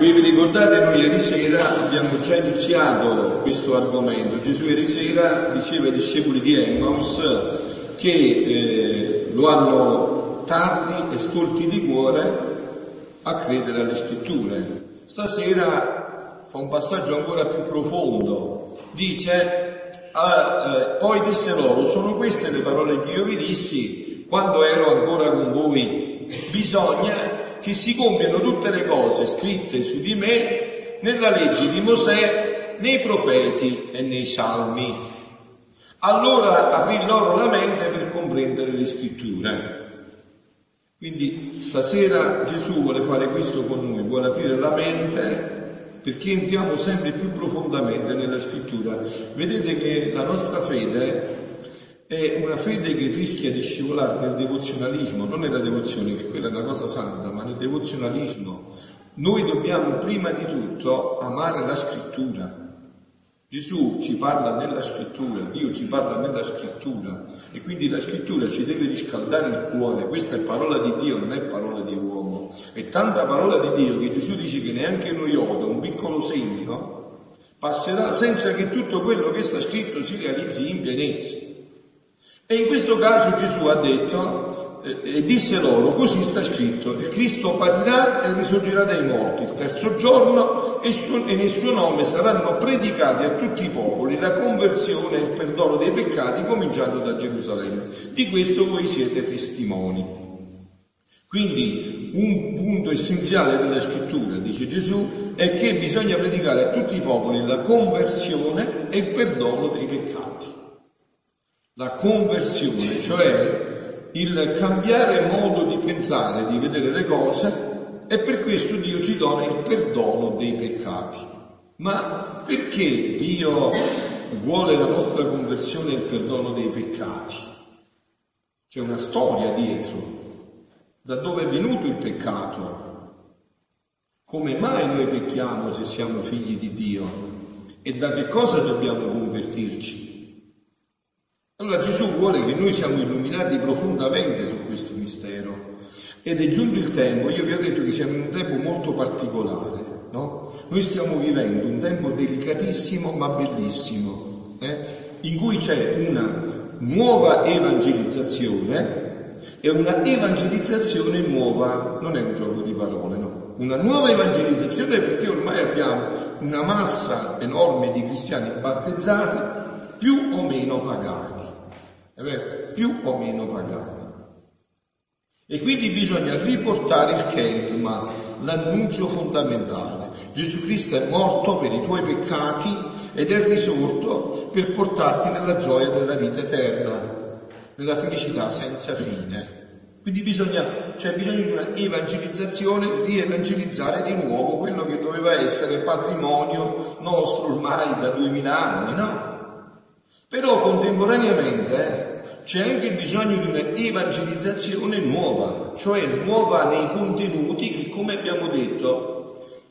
Vi ricordate, noi ieri sera abbiamo già iniziato questo argomento. Gesù ieri sera diceva ai discepoli di Emmaus che eh, lo hanno tardi e stolti di cuore a credere alle scritture. Stasera fa un passaggio ancora più profondo. Dice, ah, eh, poi disse loro, sono queste le parole che io vi dissi quando ero ancora con voi. Bisogna che si compiano tutte le cose scritte su di me nella legge di Mosè, nei profeti e nei salmi. Allora aprì loro la mente per comprendere le scritture. Quindi stasera Gesù vuole fare questo con noi, vuole aprire la mente perché entriamo sempre più profondamente nella scrittura. Vedete che la nostra fede è una fede che rischia di scivolare nel devozionalismo, non nella devozione, che quella è una cosa santa, ma nel devozionalismo. Noi dobbiamo prima di tutto amare la scrittura. Gesù ci parla nella scrittura, Dio ci parla nella scrittura e quindi la scrittura ci deve riscaldare il cuore, questa è parola di Dio, non è parola di uomo. È tanta parola di Dio che Gesù dice che neanche noi iota, un piccolo segno, passerà senza che tutto quello che sta scritto si realizzi in pienezza. E in questo caso Gesù ha detto e disse loro, così sta scritto, il Cristo patirà e risorgerà dai morti il terzo giorno e, e, nel suo nome saranno predicati a tutti i popoli la conversione e il perdono dei peccati cominciando da Gerusalemme. Di questo voi siete testimoni. Quindi un punto essenziale della scrittura, dice Gesù, è che bisogna predicare a tutti i popoli la conversione e il perdono dei peccati. La conversione, cioè il cambiare modo di pensare, di vedere le cose e per questo Dio ci dona il perdono dei peccati. Ma perché Dio vuole la nostra conversione e il perdono dei peccati? C'è una storia dietro. Da dove è venuto il peccato? Come mai noi pecchiamo se siamo figli di Dio? E da che cosa dobbiamo convertirci? Allora Gesù vuole che noi siamo illuminati profondamente su questo mistero ed è giunto il tempo, io vi ho detto che siamo in un tempo molto particolare, no? Noi stiamo vivendo un tempo delicatissimo ma bellissimo, eh? in cui c'è una nuova evangelizzazione e una evangelizzazione nuova, non è un gioco di parole, no? Una nuova evangelizzazione perché ormai abbiamo una massa enorme di cristiani battezzati più o meno pagati più o meno pagati. E quindi bisogna riportare il kerigma, l'annuncio fondamentale. Gesù Cristo è morto per i tuoi peccati ed è risorto per portarti nella gioia della vita eterna, nella felicità senza fine. Quindi bisogna, c'è bisogno di una evangelizzazione, di evangelizzare di nuovo quello che doveva essere patrimonio nostro ormai da duemila anni, no? Però contemporaneamente c'è anche bisogno di un'evangelizzazione nuova, cioè nuova nei contenuti che, come abbiamo detto,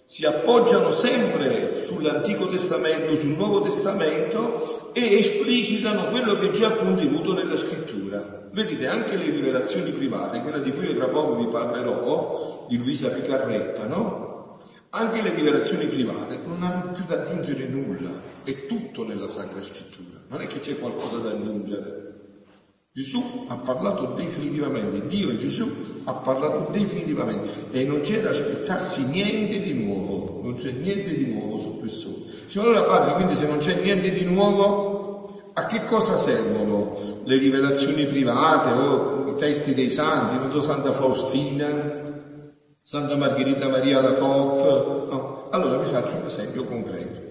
si appoggiano sempre sull'Antico Testamento, sul Nuovo Testamento e esplicitano quello che è già contenuto nella Scrittura. Vedete, anche le rivelazioni private, quella di cui io tra poco vi parlerò, di Luisa Picarretta, no? Anche le rivelazioni private non hanno più da aggiungere nulla, è tutto nella Sacra Scrittura, non è che c'è qualcosa da aggiungere. Gesù ha parlato definitivamente, Dio e Gesù ha parlato definitivamente e non c'è da aspettarsi niente di nuovo, non c'è niente di nuovo su questo. Cioè, allora padre, quindi se non c'è niente di nuovo, a che cosa servono le rivelazioni private o i testi dei santi, non so, Santa Faustina, Santa Margherita Maria la Cotte? No. Allora vi faccio un esempio concreto.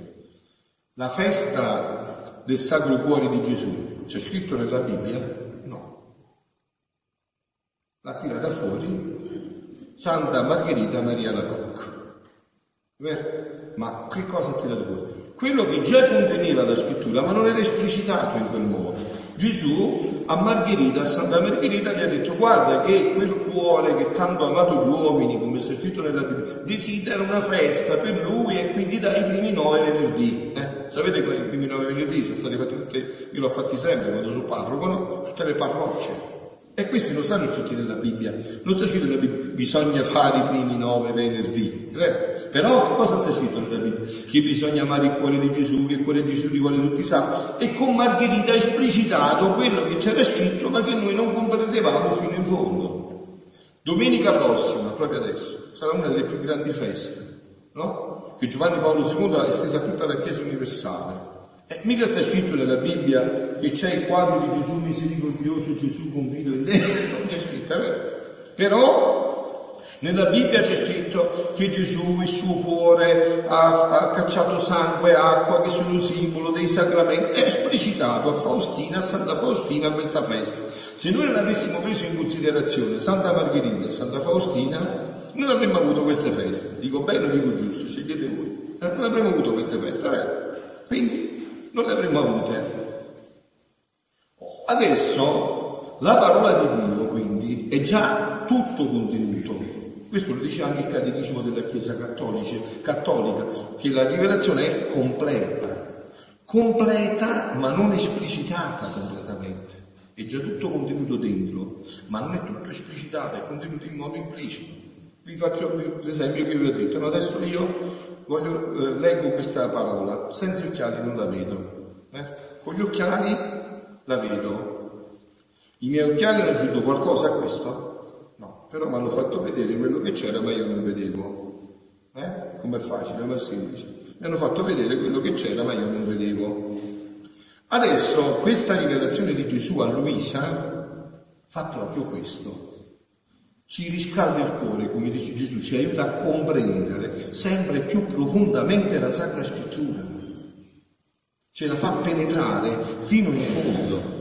La festa del Sacro Cuore di Gesù, c'è scritto nella Bibbia? L'ha tirata fuori Santa Margherita Maria la Cocca. Ma che cosa ha tirato fuori? Quello che già conteneva la scrittura, ma non era esplicitato in quel modo. Gesù a Margherita, a Santa Margherita, gli ha detto guarda che quel cuore che tanto ha amato gli uomini, come è scritto nella Bibbia, desidera una festa per lui e quindi dai i primi nove venerdì. Eh? Sapete quei primi nove venerdì sono stati fatti tutti, io l'ho fatti sempre quando sono parroco, no? tutte le parrocce E questi non stanno scritti nella Bibbia, non sta scritto nella Bibbia, bisogna fare i primi nove venerdì. Eh? Però cosa sta scritto nella Bibbia? Che bisogna amare il cuore di Gesù, che il cuore di Gesù li vuole tutti santi. E con Margherita ha esplicitato quello che c'era scritto, ma che noi non comprendevamo fino in fondo. Domenica prossima, proprio adesso, sarà una delle più grandi feste, no? Che Giovanni Paolo II ha estesa a tutta la Chiesa universale. E mica sta scritto nella Bibbia che c'è il quadro di Gesù misericordioso, Gesù confido in te, non c'è scritto? Però nella Bibbia c'è scritto che Gesù, il suo cuore, ha, ha cacciato sangue e acqua che sono simbolo dei sacramenti. È esplicitato a Faustina, a Santa Faustina questa festa. Se noi non avessimo preso in considerazione Santa Margherita e Santa Faustina, non avremmo avuto queste feste. Dico bene o dico giusto, scegliete voi. Non avremmo avuto queste feste, vero? Quindi non le avremmo avute. Adesso la parola di Dio quindi è già tutto contenuto. Questo lo dice anche il catechismo della Chiesa cattolica, cattolica che la rivelazione è completa, completa ma non esplicitata completamente. È già tutto contenuto dentro, ma non è tutto esplicitato, è contenuto in modo implicito. Vi faccio l'esempio che vi ho detto. Adesso io voglio, eh, leggo questa parola, senza occhiali non la vedo. Eh? Con gli occhiali la vedo. I miei occhiali hanno aggiunto qualcosa a questo? No, però mi hanno fatto vedere quello che c'era ma io non vedevo. Eh? Com'è facile, ma semplice. Mi hanno fatto vedere quello che c'era ma io non vedevo. Adesso questa rivelazione di Gesù a Luisa fa proprio questo. Ci riscalda il cuore, come dice Gesù, ci aiuta a comprendere sempre più profondamente la Sacra Scrittura ce la fa penetrare fino in fondo.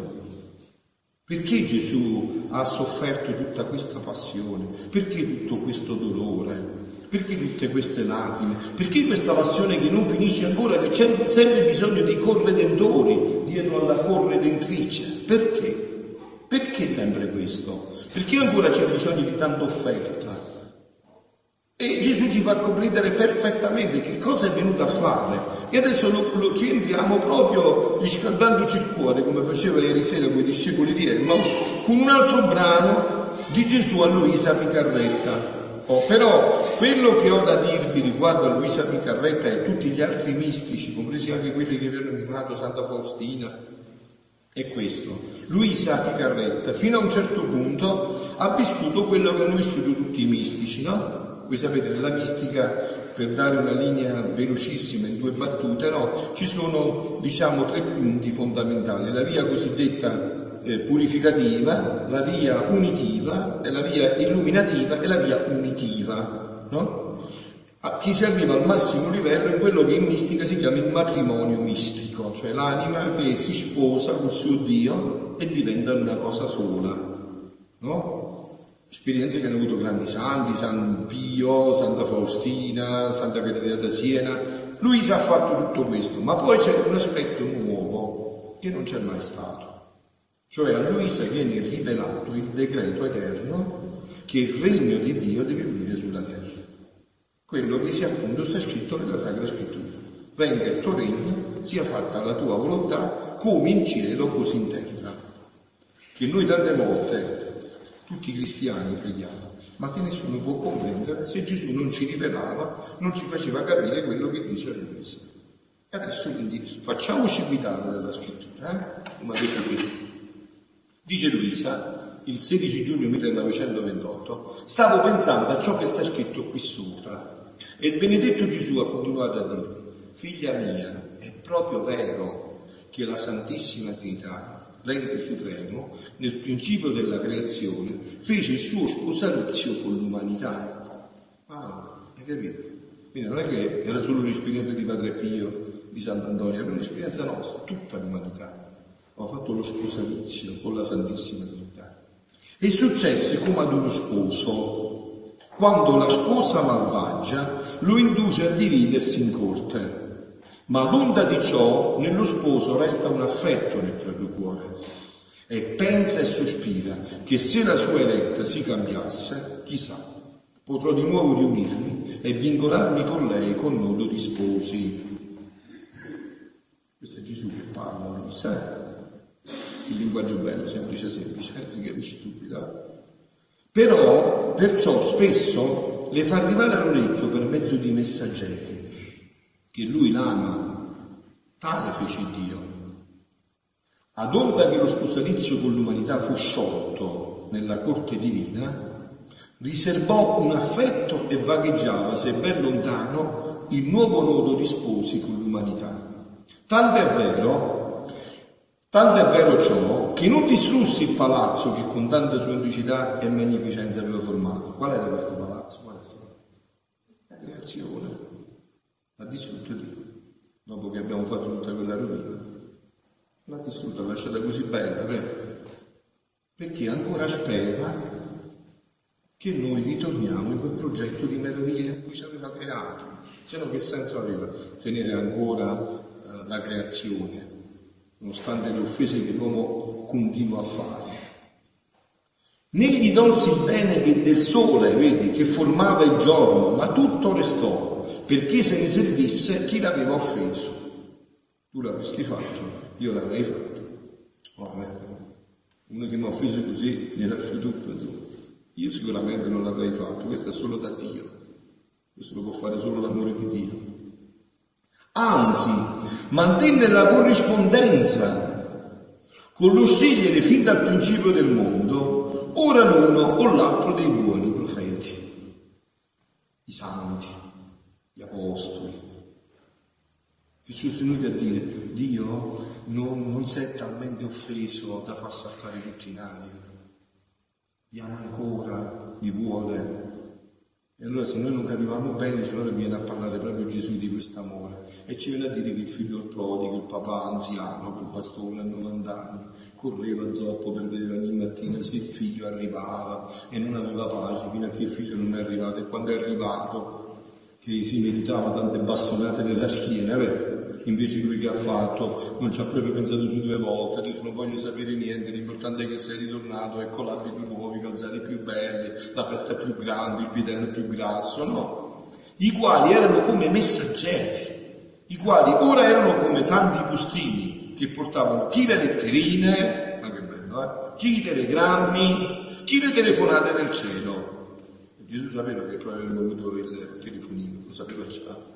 Perché Gesù ha sofferto tutta questa passione? Perché tutto questo dolore? Perché tutte queste lacrime? Perché questa passione che non finisce ancora, che c'è sempre bisogno dei corredentori dietro alla corredentrice? Perché? Perché sempre questo? Perché ancora c'è bisogno di tanta offerta? E Gesù ci fa comprendere perfettamente che cosa è venuto a fare e adesso lo, lo, ci proprio riscaldandoci il cuore, come faceva ieri sera con i discepoli di Emmaus, con un altro brano di Gesù a Luisa Picarretta. Oh, però quello che ho da dirvi riguardo a Luisa Picarretta e tutti gli altri mistici, compresi anche quelli che vi hanno chiamato Santa Faustina, è questo. Luisa Picarretta, fino a un certo punto, ha vissuto quello che hanno vissuto tutti i mistici, no? Voi sapete, nella mistica per dare una linea velocissima in due battute, no, ci sono diciamo tre punti fondamentali, la via cosiddetta eh, purificativa, la via unitiva, la via illuminativa e la via unitiva. No? A chi si arriva al massimo livello è quello che in mistica si chiama il matrimonio mistico, cioè l'anima che si sposa col suo Dio e diventa una cosa sola. No? esperienze che hanno avuto grandi santi, San Pio, Santa Faustina, Santa Caterina da Siena. Luisa ha fatto tutto questo, ma poi c'è un aspetto nuovo che non c'è mai stato. Cioè a Luisa viene rivelato il decreto eterno che il regno di Dio deve venire sulla terra. Quello che sia appunto sta scritto nella Sacra Scrittura. Venga il tuo regno, sia fatta la tua volontà, come in cielo così in terra. Che noi tante volte tutti i cristiani preghiamo, ma che nessuno può comprendere se Gesù non ci rivelava, non ci faceva capire quello che dice Chiesa. E adesso quindi facciamoci guidare dalla scrittura, eh? come ha detto Gesù. Dice Luisa, il 16 giugno 1928, stavo pensando a ciò che sta scritto qui sopra. E il benedetto Gesù ha continuato a dire, figlia mia, è proprio vero che la Santissima Trinità l'ente supremo, nel principio della creazione, fece il suo sposalizio con l'umanità. Ah, hai capito? Quindi non è che era solo un'esperienza di Padre Pio, di Sant'Antonio, era un'esperienza nostra, tutta l'umanità. Ha fatto lo sposalizio con la Santissima Trinità. E successe come ad uno sposo, quando la sposa malvagia lo induce a dividersi in corte ma ad onda di ciò nello sposo resta un affetto nel proprio cuore e pensa e sospira che se la sua eletta si cambiasse, chissà, potrò di nuovo riunirmi e vincolarmi con lei con nodo di sposi. Questo è Gesù che parla, lo sa. il linguaggio bello, semplice semplice, eh, si capisce subito. Però, perciò spesso le fa arrivare all'orecchio per mezzo di messaggeri, che lui l'ama, tale fece Dio. Ad onta che lo sposalizio con l'umanità fu sciolto nella corte divina, riservò un affetto e vagheggiava, se ben lontano, il nuovo nodo di sposi con l'umanità. Tanto è vero, tanto è vero ciò, che non distrussi il palazzo che con tanta semplicità e magnificenza aveva formato. Qual era questo palazzo? Qual è La creazione. L'ha distrutto Dio. Dopo che abbiamo fatto tutta quella rovina. L'ha distrutta, l'ha lasciata così bella, vero? Perché ancora spera che noi ritorniamo in quel progetto di meraviglia in cui ci aveva creato. Se no che senso aveva tenere ancora la creazione, nonostante le offese che l'uomo continua a fare. Né gli tolsi il bene che del sole, vedi, che formava il giorno, ma tutto restò, perché se ne servisse chi l'aveva offeso. Tu l'avresti fatto, io l'avrei fatto. Vabbè, uno che mi ha offeso così, gli lascio tutto tu. Io sicuramente non l'avrei fatto, questo è solo da Dio. Questo lo può fare solo l'amore di Dio anzi mantenne la corrispondenza con lo scegliere fin dal principio del mondo ora l'uno o l'altro dei buoni profeti, i santi, gli apostoli, che venuti a dire Dio non, non si è talmente offeso da far saltare tutti in aria, vi ama ancora, vi vuole, e allora se noi non capivamo bene, allora viene a parlare proprio Gesù di questo amore e ci viene a dire che il figlio prodigo, il papà anziano, quel pastore a 90 anni, correva zoppo per vedere ogni mattina se il figlio arrivava e non aveva pace fino a che il figlio non è arrivato. E quando è arrivato che si meritava tante bastonate nella schiena, beh, invece lui che ha fatto non ci ha proprio pensato su due volte, ha detto non voglio sapere niente, l'importante è che sei ritornato, ecco l'abito nuovo, i calzati più belli, la festa più grande, il vitello più grasso, no, i quali erano come messaggeri, i quali ora erano come tanti postini che portavano chi le letterine, ma che bello, eh? chi i telegrammi, chi le telefonate del cielo. Gesù sapeva che poi avrebbe avuto il telefonino, lo sapeva già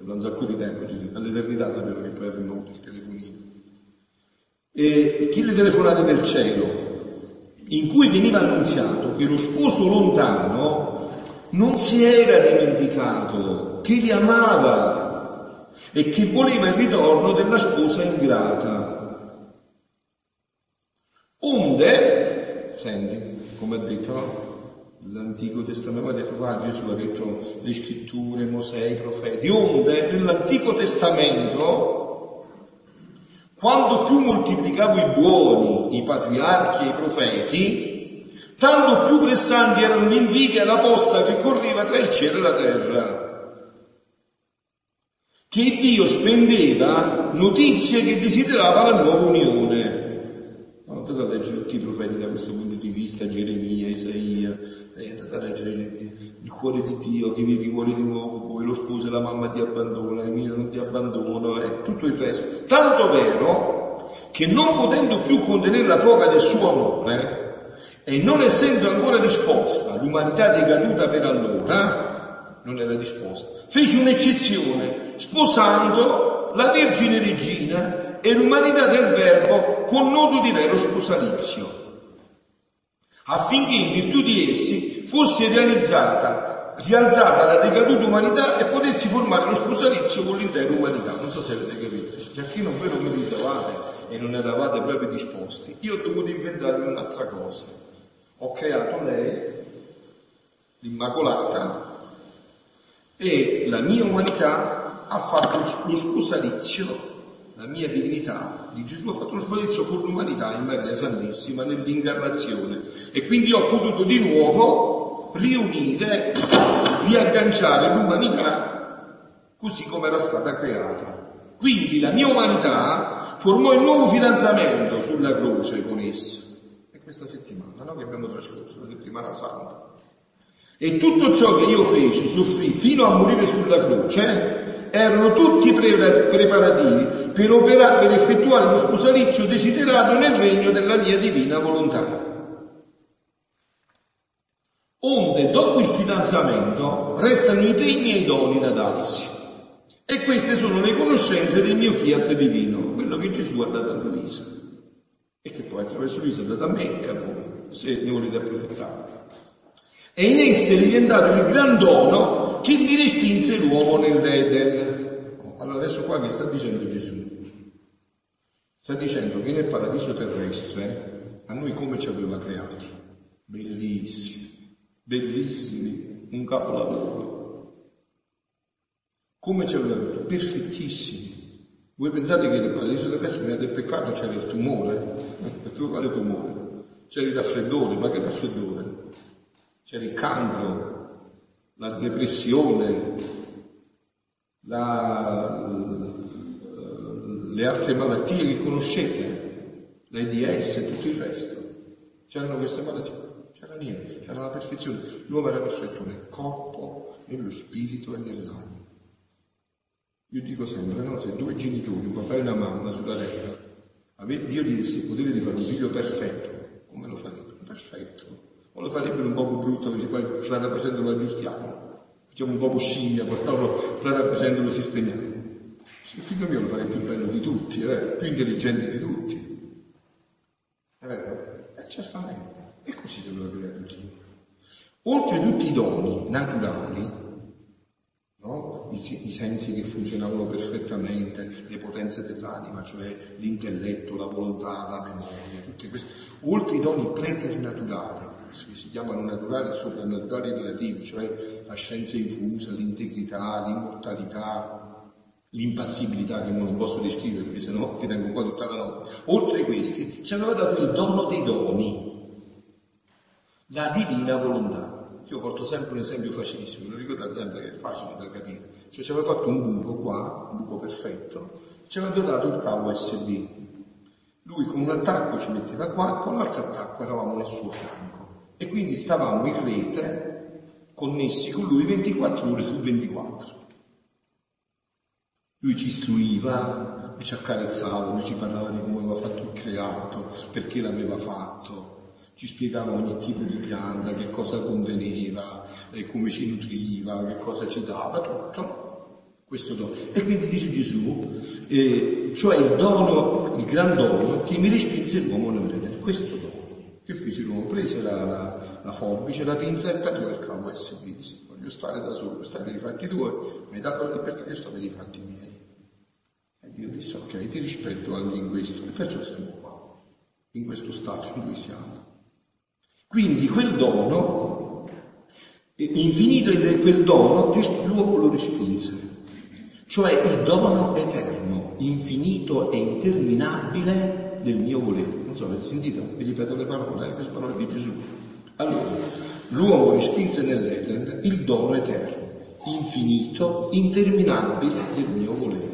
da un sacco di tempo, all'eternità sapeva che poi avremmo avuto il telefonino. E chi le telefonate del cielo, in cui veniva annunziato che lo sposo lontano non si era dimenticato, che li amava e che voleva il ritorno della sposa ingrata. Onde, senti, come ha detto, l'Antico Testamento, detto qua Gesù ha detto le scritture, Mosè, i profeti, onde nell'Antico Testamento, quando più moltiplicavo i buoni, i patriarchi e i profeti, tanto più pressanti erano l'invidia e la posta che correva tra il cielo e la terra. Che Dio spendeva notizie che desiderava la nuova unione. Andate a leggere tutti i profeti da questo punto di vista, Geremia, Isaia, e andate a leggere il cuore di Dio, che vivi cuore di nuovo, poi lo sposo e la mamma ti abbandona, il mio non ti abbandono, e tutto il resto. Tanto vero che non potendo più contenere la foga del suo amore, e non essendo ancora disposta, l'umanità decaduta per allora, non era disposta, fece un'eccezione, sposando la Vergine Regina e l'umanità del Verbo con nodo di vero sposalizio affinché in virtù di essi fosse realizzata, rialzata la decaduta umanità e potessi formare lo sposalizio con l'intera umanità. Non so se avete capito, perché non ve lo meritavate e non eravate proprio disposti. Io ho dovuto inventarmi un'altra cosa. Ho creato lei, l'Immacolata, e la mia umanità ha fatto lo sposalizio la mia divinità di Gesù ha fatto lo spazio con l'umanità in Maria Santissima nell'incarnazione e quindi ho potuto di nuovo riunire, riagganciare l'umanità così come era stata creata. Quindi la mia umanità formò il nuovo fidanzamento sulla croce con essa. E questa settimana no, che abbiamo trascorso, la settimana santa. E tutto ciò che io feci, soffrì fino a morire sulla croce, erano tutti pre- preparativi per, operare, per effettuare lo sposalizio desiderato nel regno della mia divina volontà. Onde, dopo il fidanzamento, restano i primi e i doni da darsi. E queste sono le conoscenze del mio fiat divino, quello che Gesù ha dato a Luisa. E che poi attraverso Luisa ha dato a me e a voi, se ne volete approfittare. E in esse è diventato il gran dono che mi respinse l'uomo nell'Eden. Allora adesso qua che sta dicendo Gesù? Sta dicendo che nel paradiso terrestre a noi come ci aveva creati? Bellissimi, bellissimi, un capolavoro. Come ci aveva creati? Perfettissimi. Voi pensate che nel paradiso terrestre prima del peccato c'era il tumore? tu quale tumore? C'era il raffreddore, ma che raffreddore? C'era il cancro, la depressione, la, le altre malattie che conoscete, l'AIDS e tutto il resto. C'erano queste malattie, c'era niente, c'era la perfezione. L'uomo era perfetto nel corpo, nello spirito e nell'anima. Io dico sempre, no, se due genitori, un papà e una mamma sulla terra, Dio gli desse il potere di fare un figlio perfetto, come lo farebbe? Perfetto lo farebbero un po' brutto, che poi strada facendo lo aggiustiamo, facciamo un po' scimmia, portarlo strada facendo lo sistemiamo. Il figlio mio lo farebbe più bello di tutti, eh? più intelligente di tutti. È vero? E c'è spavento. E così lo creare tutti. Oltre a tutti i doni naturali, no? I, I, sensi che funzionavano perfettamente, le potenze dell'anima, cioè l'intelletto, la volontà, la memoria, tutte queste, oltre i doni preternaturali, che si chiamano naturali e soprannaturali relativi, cioè la scienza infusa, l'integrità, l'immortalità, l'impassibilità che non posso descrivere perché sennò ti tengo qua tutta la notte. Oltre a questi ci aveva dato il dono dei doni, la divina volontà. Io porto sempre un esempio facilissimo, lo ricordate sempre che è facile da capire. Cioè ci aveva fatto un buco qua, un buco perfetto, ci aveva dotato il cavo USB. Lui con un attacco ci metteva qua, con l'altro attacco eravamo nel suo fianco e quindi stavamo in rete connessi con lui 24 ore su 24. Lui ci istruiva, ci accarezzava, lui ci parlava di come aveva fatto il creato, perché l'aveva fatto, ci spiegava ogni tipo di pianta, che cosa conteneva, come ci nutriva, che cosa ci dava, tutto. Questo dono. E quindi dice Gesù, eh, cioè il dono, il gran dono che mi respinse l'uomo nell'Eden. Questo dono. Che feci l'uomo? Prese la, la, la forbice, la pinzetta e il cavo USB. Voglio stare da solo, stare per i fatti tuoi, mi hai dato la libertà che sto per i fatti miei. E Dio disse, ok, ti rispetto anche in questo, e perciò siamo qua, in questo stato in cui siamo. Quindi quel dono, infinito è quel dono, l'uomo lo respinse. Cioè il dono eterno, infinito e interminabile del mio volere. Non so, avete sentito? Vi ripeto le parole, eh, queste parole di Gesù. Allora, l'uomo respinse nell'Eden il dono eterno, infinito, interminabile del mio volere.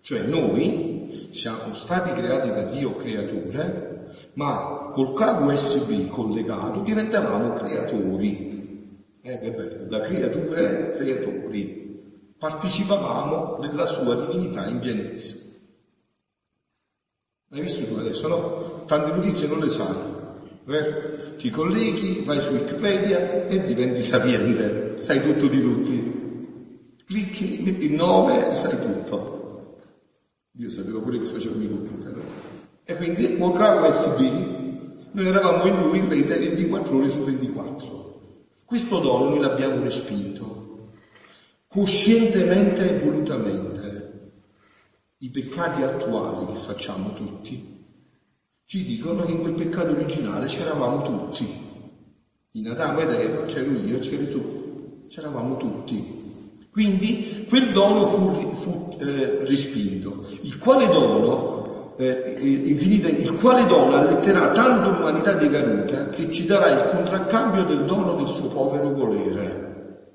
Cioè noi siamo stati creati da Dio creature, ma col cavo USB collegato diventavamo creatori. Eh, da creature creatori. Partecipavamo della sua divinità in pienezza. Hai visto tu adesso, no? Tante notizie non le sai, vero? Ti colleghi, vai su Wikipedia e diventi sapiente, sai tutto di tutti. Clicchi, il nome e sai tutto. Io sapevo pure che facevo i computer. E quindi col cavo USB noi eravamo in lui in rete 24 ore su 24. Questo dono noi l'abbiamo respinto, coscientemente e volutamente i peccati attuali che facciamo tutti, ci dicono che in quel peccato originale c'eravamo tutti. In Adamo ed Eva c'ero io, c'eri tu, c'eravamo tutti. Quindi quel dono fu, fu eh, respinto. Il quale dono, eh, infinita, il quale dono alletterà tanto l'umanità decaduta che ci darà il contraccambio del dono del suo povero volere,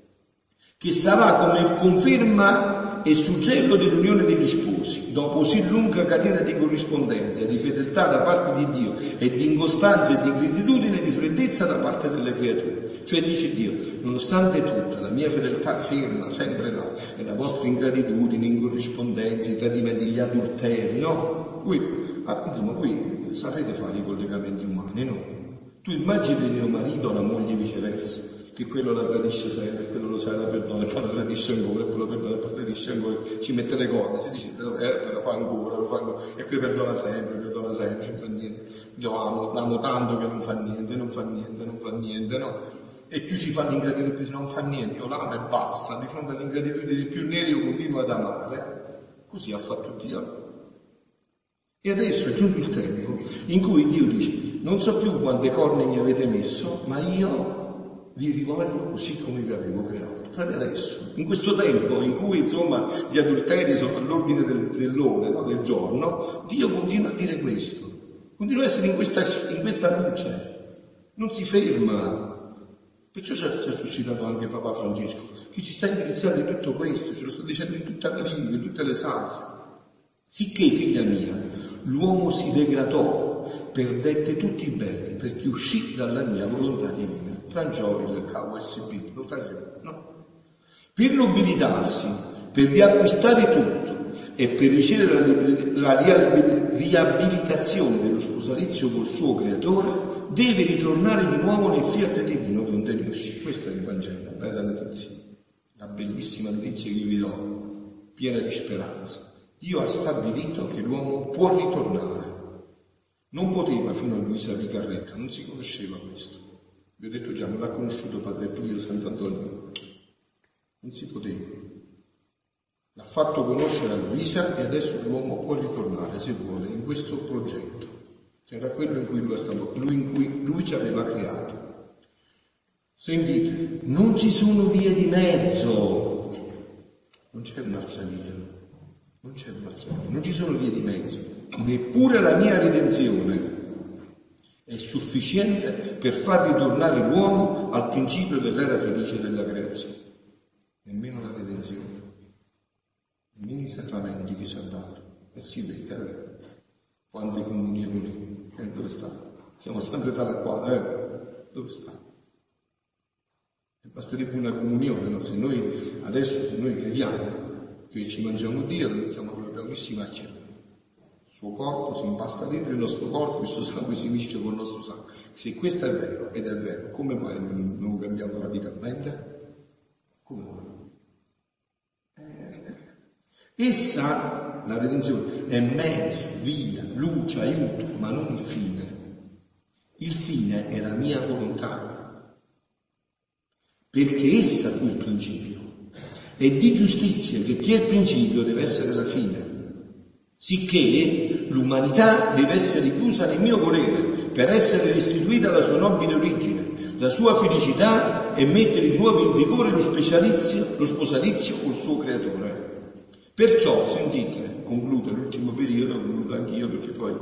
che sarà come conferma e suggello dell'unione degli sposi, dopo sì lunga catena di corrispondenza, di fedeltà da parte di Dio e di incostanza e di gratitudine e di freddezza da parte delle creature. Cioè dice Dio, nonostante tutto, la mia fedeltà ferma sempre là, e la vostra ingratitudine, incorrispondenza, i tradimenti, gli adulteri, no? Qui, ah, insomma, qui sapete fare i collegamenti umani, no? Tu immagini mio marito o la moglie viceversa che quello la tradisce sempre, quello lo sa, la perdona, poi la tradisce ancora, e poi lo perdona, poi la tradisce ancora, ci mette le cose, si dice, eh, lo fa ancora, lo fa ancora, e poi perdona sempre, perdona sempre, non fa niente. Io amo, amo tanto che non fa niente, non fa niente, non fa niente, no? E più si fa l'ingratitudine, più non fa niente, io l'amo e basta, di fronte all'ingratitudine più neri io continuo ad amare. Così ha fatto Dio. E adesso è giunto il tempo in cui Dio dice, non so più quante corna mi avete messo, ma io vi rivolgo così come vi avevo creato, proprio adesso, in questo tempo in cui insomma gli adulteri sono all'ordine del, dell'ora, no? del giorno, Dio continua a dire questo, continua a essere in questa, in questa luce, non si ferma. Perciò ci ha suscitato anche Papa Francesco, che ci sta indirizzando in tutto questo, ce lo sta dicendo in tutta la lingua, in tutte le salse. Sicché, figlia mia, l'uomo si degradò, perdette tutti i beni, perché uscì dalla mia volontà divina frangioli del cavo SB, lo tagliano, no. Per nobilitarsi, per riacquistare tutto e per ricevere la, riabilitazione dello sposalizio col suo creatore, deve ritornare di nuovo nel fiat divino donde ne uscì. Questo è il Vangelo, bella notizia, la bellissima notizia che io vi do, piena di speranza. Dio ha stabilito che l'uomo può ritornare. Non poteva fino a Luisa Vicarretta, non si conosceva questo. Vi ho detto già, non l'ha conosciuto Padre Pio Sant'Antonio. Non si poteva. L'ha fatto conoscere a Luisa e adesso l'uomo può ritornare, se vuole, in questo progetto. Era quello in cui lui, stato, lui, in cui lui ci aveva creato. Sentite, non ci sono vie di mezzo. Non c'è un'altra via. Non c'è un'altra via. Non ci sono vie di mezzo. Neppure la mia redenzione è sufficiente per far ritornare l'uomo al principio dell'era felice della creazione. Nemmeno la redenzione, nemmeno i sacramenti che ci ha dato. E si vede, eh? quante comunioni, eh, dove sta? Siamo sempre da qua, eh? Dove sta? E basterebbe una comunione, no? Se noi adesso, se noi crediamo che ci mangiamo Dio, lo mettiamo proprio a chiaro suo corpo si impasta dentro il nostro corpo, il suo sangue si mischia con il nostro sangue. Se questo è vero, ed è vero, come mai non, non cambiamo radicalmente? Come mai? Eh, essa, la redenzione, è mezzo, via, luce, aiuto, ma non il fine. Il fine è la mia volontà, perché essa fu il principio. E di giustizia, che chi è il principio deve essere la fine. Sicché l'umanità deve essere chiusa nel mio volere per essere restituita alla sua nobile origine, la sua felicità e mettere di nuovo in vigore lo, lo sposalizio col suo creatore. Perciò, sentite, concludo l'ultimo periodo, concludo anch'io perché poi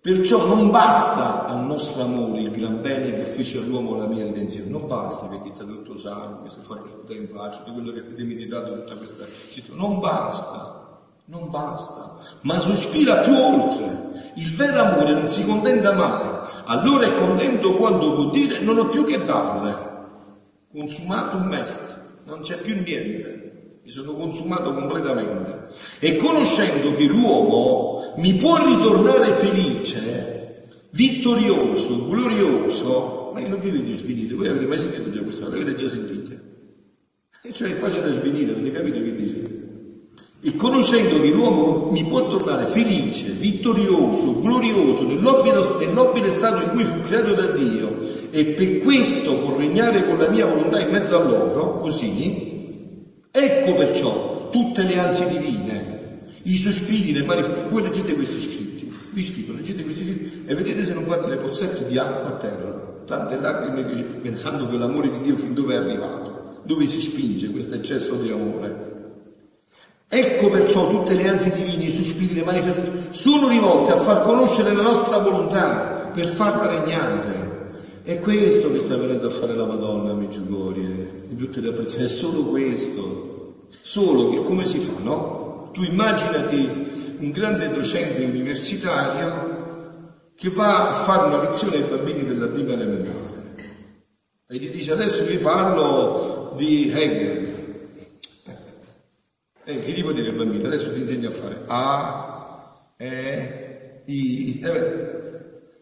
Perciò non basta al nostro amore il gran bene che fece all'uomo la mia redenzione, non basta perché ti ha dato sangue, se fa lo in pace, tutto quello che ti meditato tutta questa situazione, non basta non basta, ma sospira più oltre. Il vero amore non si contenta mai, allora è contento quando può dire non ho più che darle. Consumato un est, non c'è più niente, mi sono consumato completamente. E conoscendo che l'uomo mi può ritornare felice, vittorioso, glorioso, ma io non vi vedo svenire, voi avete mai sentito già questa cosa, l'avete già sentita. E cioè qua c'è da svenire, avete capito che dice? E conoscendo che l'uomo mi può tornare felice, vittorioso, glorioso nel nobile, stato in cui fu creato da Dio e per questo può regnare con la mia volontà in mezzo a loro, così, ecco perciò tutte le ansie divine, i sospiri, le manifestazioni. Voi leggete questi scritti, vi scrivo, leggete questi scritti e vedete se non fate le pozzette di acqua a terra, tante lacrime pensando che l'amore di Dio fin dove è arrivato, dove si spinge questo eccesso di amore. Ecco perciò tutte le ansie divine, i sospiri, le manifestazioni sono rivolte a far conoscere la nostra volontà, per farla regnare. È questo che sta venendo a fare la Madonna, Meggiugorie, in tutte le apparizioni, è solo questo. Solo che come si fa, no? Tu immaginati un grande docente universitario che va a fare una lezione ai bambini della prima elementare e gli dice adesso vi parlo di Hegel. Eh, che gli può dire bambino? Adesso ti insegno a fare A, E, I. Eh,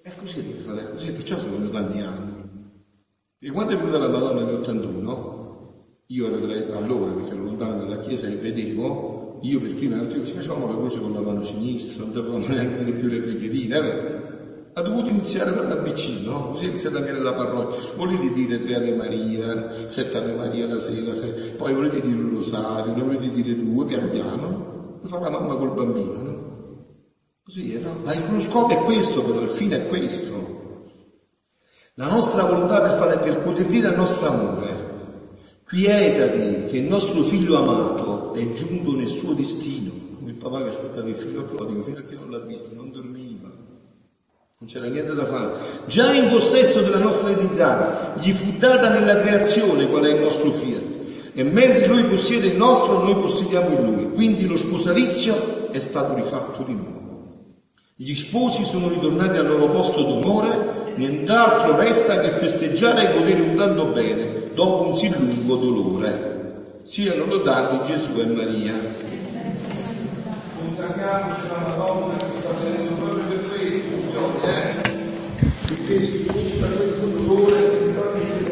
è così devi fare, così, perciò sono tanti anni. E quando è venuta la Madonna nell'81, io ero allora, perché ero lontano dalla chiesa e vedevo, io per prima ci facevamo la croce con la mano sinistra, non sapevamo neanche dire più le preghierine, eh? Ha dovuto iniziare dall'ABC, no? Così è iniziato anche nella parrocchia. Volete dire tre Ave Maria, sette Ave Maria la sera, sette... poi volete dire un rosario, ne volete dire due, piano piano, lo fa la mamma col bambino, no? Così è, no? Ma lo scopo è questo, però, il fine è questo. La nostra volontà per, fare, per poter dire al nostro amore, quietati che il nostro figlio amato è giunto nel suo destino, il papà che aspettava il figlio prodigo fino a che non l'ha visto, non dormiva, non c'era niente da fare. Già in possesso della nostra identità, gli fu data nella creazione qual è il nostro fiat. E mentre lui possiede il nostro, noi possediamo in lui. Quindi lo sposalizio è stato rifatto di nuovo. Gli sposi sono ritornati al loro posto d'onore, nient'altro resta che festeggiare e godere un tanto bene dopo un sì lungo dolore. Siano lodati Gesù e Maria consacriamo alla Madonna che sta facendo proprio per questo, un eh? che si finisce per questo dolore